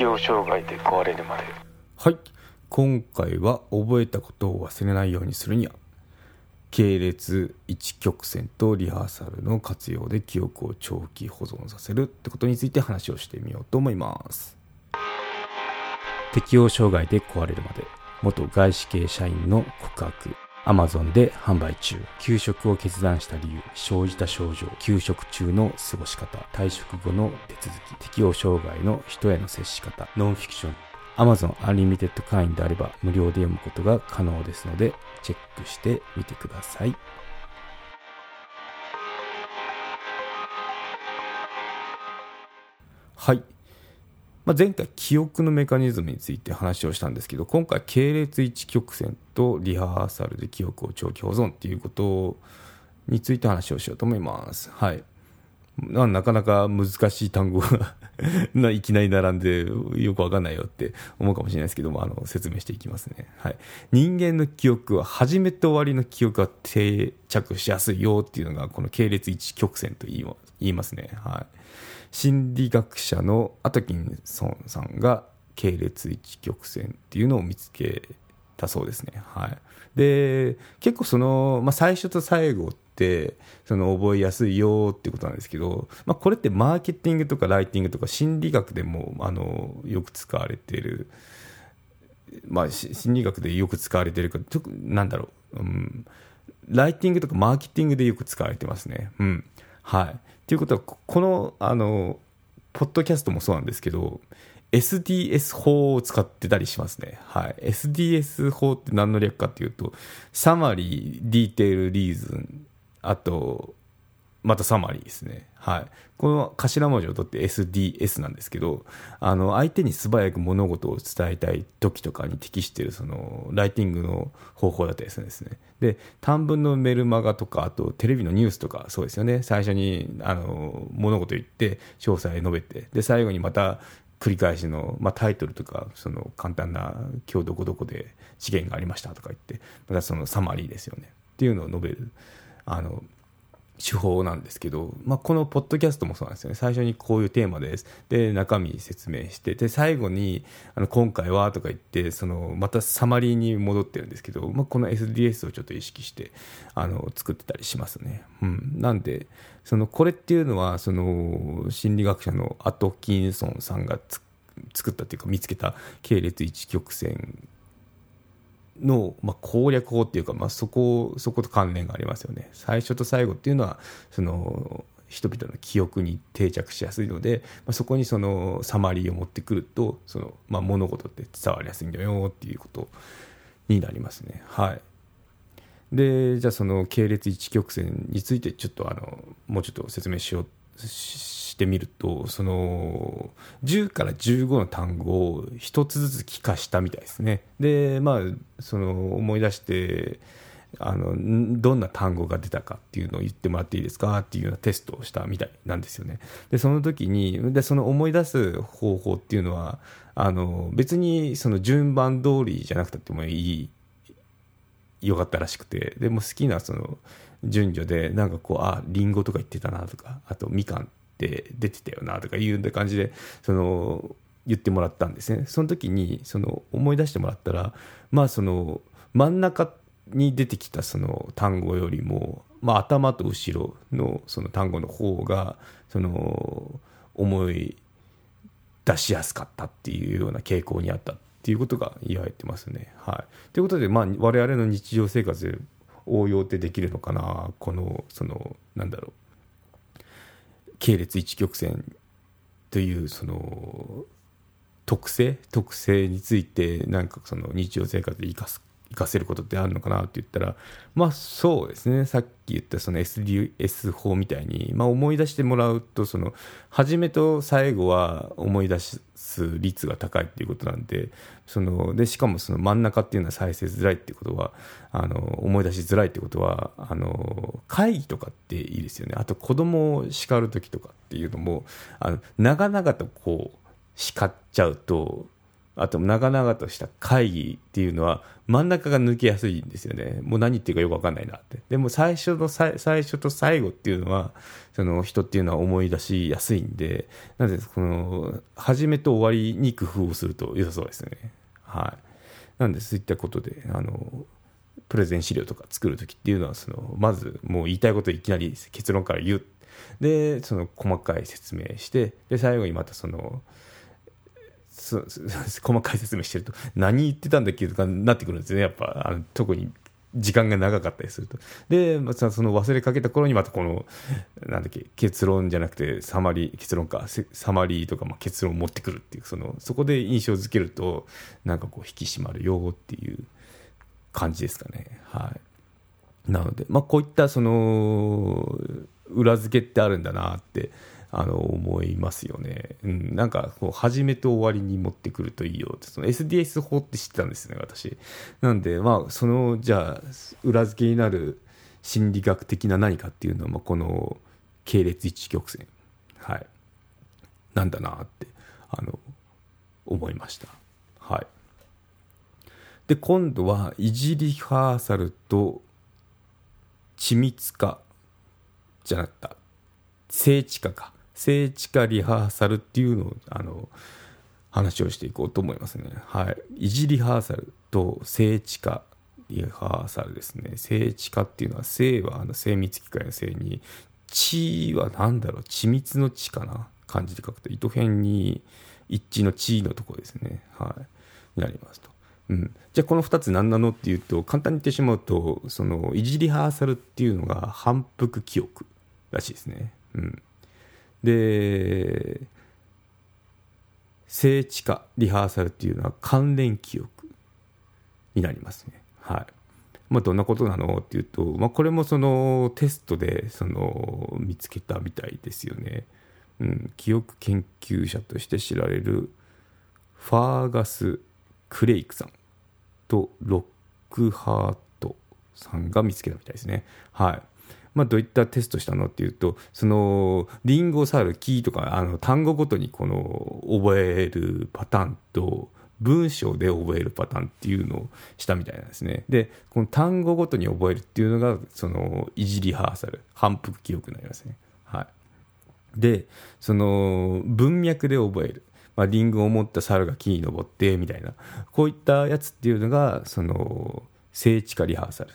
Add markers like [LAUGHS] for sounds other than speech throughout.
適応障害で壊れるまで。はい。今回は覚えたことを忘れないようにするには系列一曲線とリハーサルの活用で記憶を長期保存させるってことについて話をしてみようと思います。適応障害で壊れるまで元外資系社員の告白 Amazon で販売中。休職を決断した理由。生じた症状休職中の過ごし方。退職後の手続き適応障害の人への接し方。ノンフィクション。Amazon Unlimited 会員であれば無料で読むことが可能ですのでチェックしてみてください。はい。まあ、前回記憶のメカニズムについて話をしたんですけど今回系列一曲線とリハーサルで記憶を長期保存っていうことについて話をしようと思います。はいまあなかなか難しい単語が [LAUGHS] いきなり並んでよくわかんないよって思うかもしれないですけどもあの説明していきますね、はい、人間の記憶は初めと終わりの記憶が定着しやすいよっていうのがこの系列一曲線と言いますね、はい、心理学者のアトキンソンさんが系列一曲線っていうのを見つけたそうですね。はい、で結構その、まあ、最初と最後ってその覚えやすいよっていうことなんですけど、まあ、これってマーケティングとかライティングとか心理学でもあのよく使われてる、まあ、心理学でよく使われてるかちょなんだろう、うん、ライティングとかマーケティングでよく使われてますね。うんはいということは、この、あの、ポッドキャストもそうなんですけど、SDS 法を使ってたりしますね。はい。SDS 法って何の略かっていうと、サマリー、ディテール、リーズン、あと、またサマリーですね。はい。この頭文字を取って SDS なんですけど、あの、相手に素早く物事を伝えたい時とかに適してる、その、ライティングの方法だったりするんですね。で、短文のメルマガとか、あとテレビのニュースとか、そうですよね。最初に、あの、物事言って、詳細述べて、で、最後にまた、繰り返しの、まあ、タイトルとか、その簡単な、今日どこどこで事件がありましたとか言って、またそのサマリーですよね。っていうのを述べる。あの、手法なんですけど、まあ、このポッドキャストもそうなんですよね。最初にこういうテーマです。で中身説明してで最後にあの今回はとか言ってそのまたサマリーに戻ってるんですけど、まあ、この SDS をちょっと意識してあの作ってたりしますね、うん、なんでそのこれっていうのはその心理学者のアトキンソンさんが作ったというか見つけた系列一曲線の、まあ、攻略法っていうか、まあ、そこそこと関連がありますよね。最初と最後っていうのはその人々の記憶に定着しやすいので、まあ、そこにそのサマリーを持ってくるとその、まあ、物事って伝わりやすいんだよっていうことになりますね。はい。でじゃあその系列一曲線についてちょっとあのもうちょっと説明しようしてみるとその10から15の単語を1つずつ聞かしたみたいですね。でまあその思い出してあのどんな単語が出たかっていうのを言ってもらっていいですか？っていうようなテストをしたみたいなんですよね。でその時にでその思い出す方法っていうのはあの別にその順番通りじゃなくてもいいよかったらしくて。でも好きなその順序でなんかこうあリンゴとか言ってたなとかあとみかんって出てたよなとかいう感じでその言ってもらったんですねその時にその思い出してもらったらまあその真ん中に出てきたその単語よりも、まあ、頭と後ろのその単語の方がその思い出しやすかったっていうような傾向にあったっていうことが言われてますね。はい、ということで、まあ、我々の日常生活応用ってできるのかな？このそのなんだろう。系列一曲線というその特性？特性についてなんかその日常生活で生かす活かせることってあるのかなって言ったらまあそうですね。さっき言ったその SDS 法みたいに、まあ、思い出してもらうとその初めと最後は思い出す率が高いっていうことなんでそのでしかもその真ん中っていうのは再生づらいっていことはあの思い出しづらいってことはあの会議とかっていいですよね。あと子供を叱る時とかっていうのもあの長々とこう叱っちゃうとあと長々とした会議っていうのは真ん中が抜けやすいんですよね。もう何言ってるかよくわかんないなって。でも最初の最初と最後っていうのは、その人っていうのは思い出しやすいんで、なので、この、始めと終わりに工夫をすると良さそうですね。はい。なんで、そういったことで、あの、プレゼン資料とか作るときっていうのは、その、まずもう言いたいこといきなり結論から言う。で、その細かい説明して、で、最後にまたその、[LAUGHS] 細かい説明してると何言ってたんだっけとかなってくるんですね。やっぱあの特に時間が長かったりすると。で、またその忘れかけた頃にまたこのなんだっけ結論じゃなくてサマリー結論かサマリーとかまあ結論を持ってくるっていうそのそこで印象づけるとなんかこう引き締まるよっていう感じですかね。はい。なのでまあこういったその裏付けってあるんだなってあの思いますよね、うん、なんかこう始めと終わりに持ってくるといいよってその SDS 法って知ってたんですね私。なんでまあそのじゃあ裏付けになる心理学的な何かっていうのは、ま、この系列一曲線。はい。なんだなってあの思いました。はい。で今度はいじリハーサルと緻密化じゃなかった。聖地化か。聖地化リハーサルっていうのをあの話をしていこうと思いますね。はい。維持リハーサルと聖地化リハーサルですね。聖地化っていうのは、聖はあの精密機械の聖に、地は何だろう、緻密の地かな？漢字で書くと、糸辺に一致の地のところですね。はい。になりますと。うん、じゃあこの2つ何なのっていうと簡単に言ってしまうとその維持リハーサルっていうのが反復記憶らしいですね。うん、で聖地化リハーサルっていうのは関連記憶になりますね。はいまあ、どんなことなのっていうと、まあ、これもそのテストでその見つけたみたいですよね。うん、記憶研究者として知られるファーガス・クレイクさんとロックハートさんが見つけたみたいですね。はい。まあ、どういったテストしたのっていうと、その、リンゴを触るキーとか、あの、単語ごとにこの、覚えるパターンと、文章で覚えるパターンっていうのをしたみたいなんですね。で、この単語ごとに覚えるっていうのが、その、いじリハーサル、反復記憶になりますね。はい。で、その、文脈で覚える。まあ、リンゴを持った猿が木に登って、みたいな。こういったやつっていうのが、その、聖地化リハーサル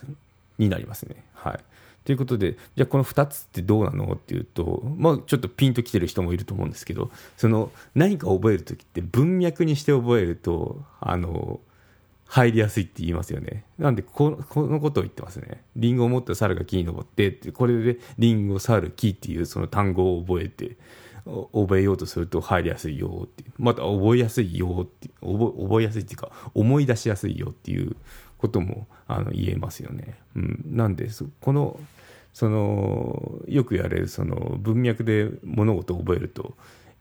になりますね。はい。ということで、じゃあこの2つってどうなのっていうと、まあ、ちょっとピンときてる人もいると思うんですけど、その何か覚えるときって文脈にして覚えると、あの、入りやすいって言いますよね。なんでこ、このことを言ってますね。リンゴを持った猿が木に登ってって、これでリンゴ、猿、木っていうその単語を覚えて、覚えようとすると入りやすいよって、また覚えやすいよって、覚えやすいっていうか、思い出しやすいよっていうこともあの言えますよね。うん、なんでこのそのよく言われるその文脈で物事を覚えると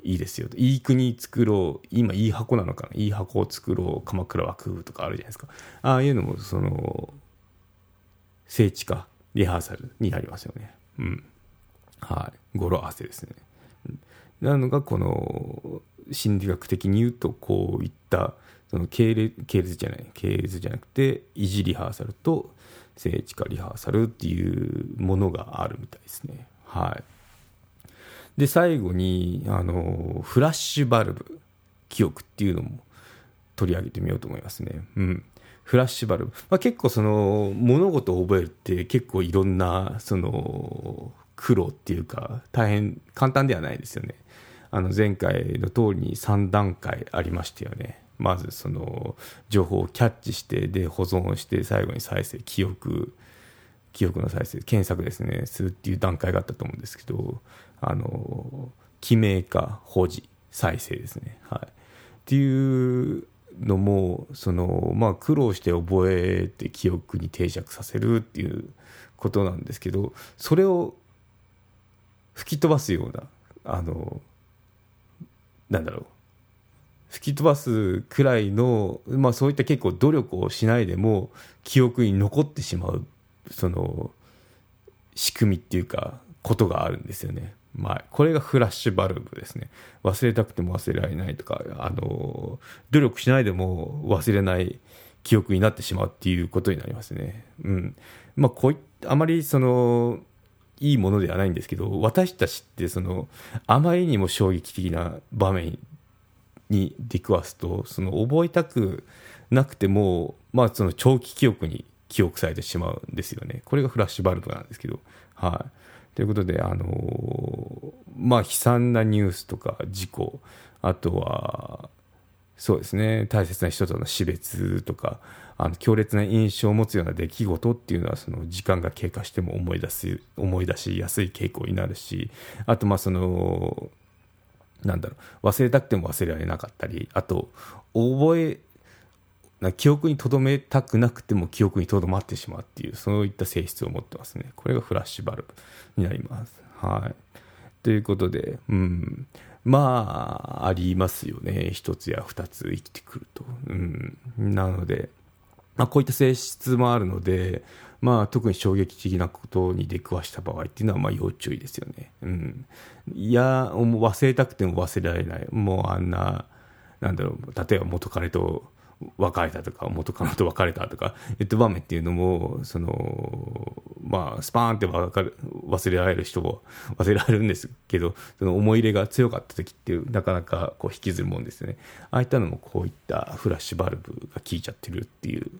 いいですよ。いい国作ろう。今いい箱なのかな。いい箱を作ろう。鎌倉は空とかあるじゃないですか。ああいうのもその聖地化リハーサルになりますよね。うん。はい。語呂合わせですね。なのがこの心理学的に言うとこういったその系列系列じゃない系列じゃなくて維持リハーサルと聖地化リハーサルっていうものがあるみたいですね。はい。で最後にあのフラッシュバルブ記憶っていうのも取り上げてみようと思いますね。うん。フラッシュバルブ、まあ、結構その物事を覚えるって結構いろんなその苦労っていうか大変簡単ではないですよね。あの前回の通りに3段階ありましたよね。まずその情報をキャッチしてで保存して最後に再生記憶記憶の再生検索ですねするっていう段階があったと思うんですけどあの記名化保持再生ですね。はい。っていうのもそのまあ苦労して覚えて記憶に定着させるっていうことなんですけどそれを吹き飛ばすようなあのなんだろう吹き飛ばすくらいの、まあ、そういった結構努力をしないでも記憶に残ってしまうその仕組みっていうかことがあるんですよね。まあ、これがフラッシュバルブですね忘れたくても忘れられないとかあの努力しないでも忘れない記憶になってしまうっていうことになりますね。うんまあ、こういあまりそのいいものではないんですけど私たちってそのあまりにも衝撃的な場面に出くわすとその覚えたくなくても、まあ、その長期記憶に記憶されてしまうんですよね。これがフラッシュバルブなんですけど。はい。ということで、あのー、まあ、悲惨なニュースとか事故あとはそうですね。大切な人との死別とかあの強烈な印象を持つような出来事っていうのはその時間が経過しても思い出す思い出しやすい傾向になるしあとまあそのなんだろう。忘れたくても忘れられなかったりあと覚えな記憶に留めたくなくても記憶にとどまってしまうっていうそういった性質を持ってますね。これがフラッシュバルブになります。はい。ということでうん。まあありますよね。一つや二つ生きてくると。うん。なのでまあ、こういった性質もあるので、まあ、特に衝撃的なことに出くわした場合っていうのはまあ要注意ですよね。うん、いや忘れたくても忘れられない。もうあんななんだろう。例えば元彼と別れたとか元カノと別れたとか言った場面っていうのもそのまあスパーンってかる忘れられる人も忘れられるんですけどその思い入れが強かった時っていうなかなかこう引きずるもんですね。ああいったのもこういったフラッシュバルブが効いちゃってるっていう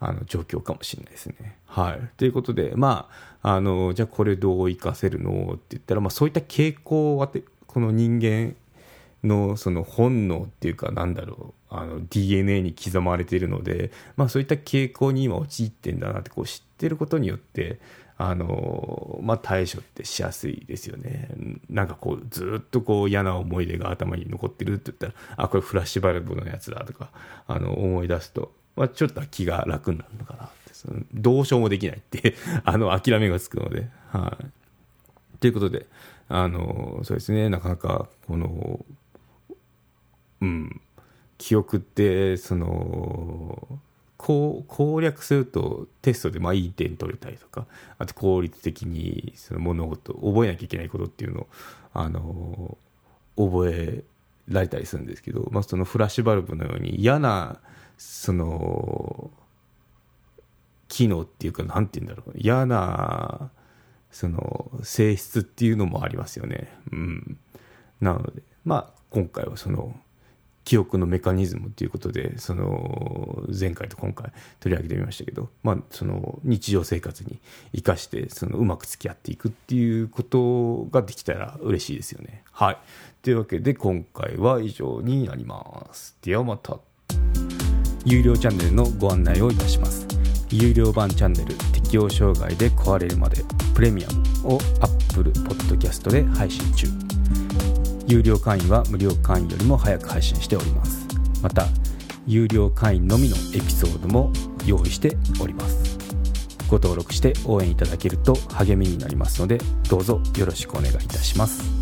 あの状況かもしれないですね。はい、ということでまああのじゃあこれどう活かせるの？って言ったら、まあ、そういった傾向はこの人間のその本能っていうかなんだろうあの DNA に刻まれているので、まあ、そういった傾向に今陥ってんだなってこう知ってることによってあの、まあ、対処ってしやすいですよね。なんかこうずっとこう嫌な思い出が頭に残ってるって言ったらあこれフラッシュバルブのやつだとかあの思い出すと、まあ、ちょっと気が楽になるのかなって。そのどうしようもできないって [LAUGHS] あの諦めがつくので。はい、ということであのそうですね。なかなかこのうん、記憶ってそのこう攻略するとテストでまあいい点取れたりとかあと効率的にその物事覚えなきゃいけないことっていうのをあの覚えられたりするんですけど、まあ、そのフラッシュバルブのように嫌なその機能っていうか何て言うんだろう嫌なその性質っていうのもありますよね。うん、なのでまあ今回はその記憶のメカニズムということでその前回と今回取り上げてみましたけど、まあ、その日常生活に生かしてそのうまく付き合っていくっていうことができたら嬉しいですよね。はい、というわけで今回は以上になります。ではまた有料チャンネルのご案内をいたします。有料版チャンネル適応障害で壊れるまでプレミアムを Apple Podcast で配信中。有料会員は無料会員よりも早く配信しております。また有料会員のみのエピソードも用意しております。ご登録して応援いただけると励みになりますのでどうぞよろしくお願いいたします。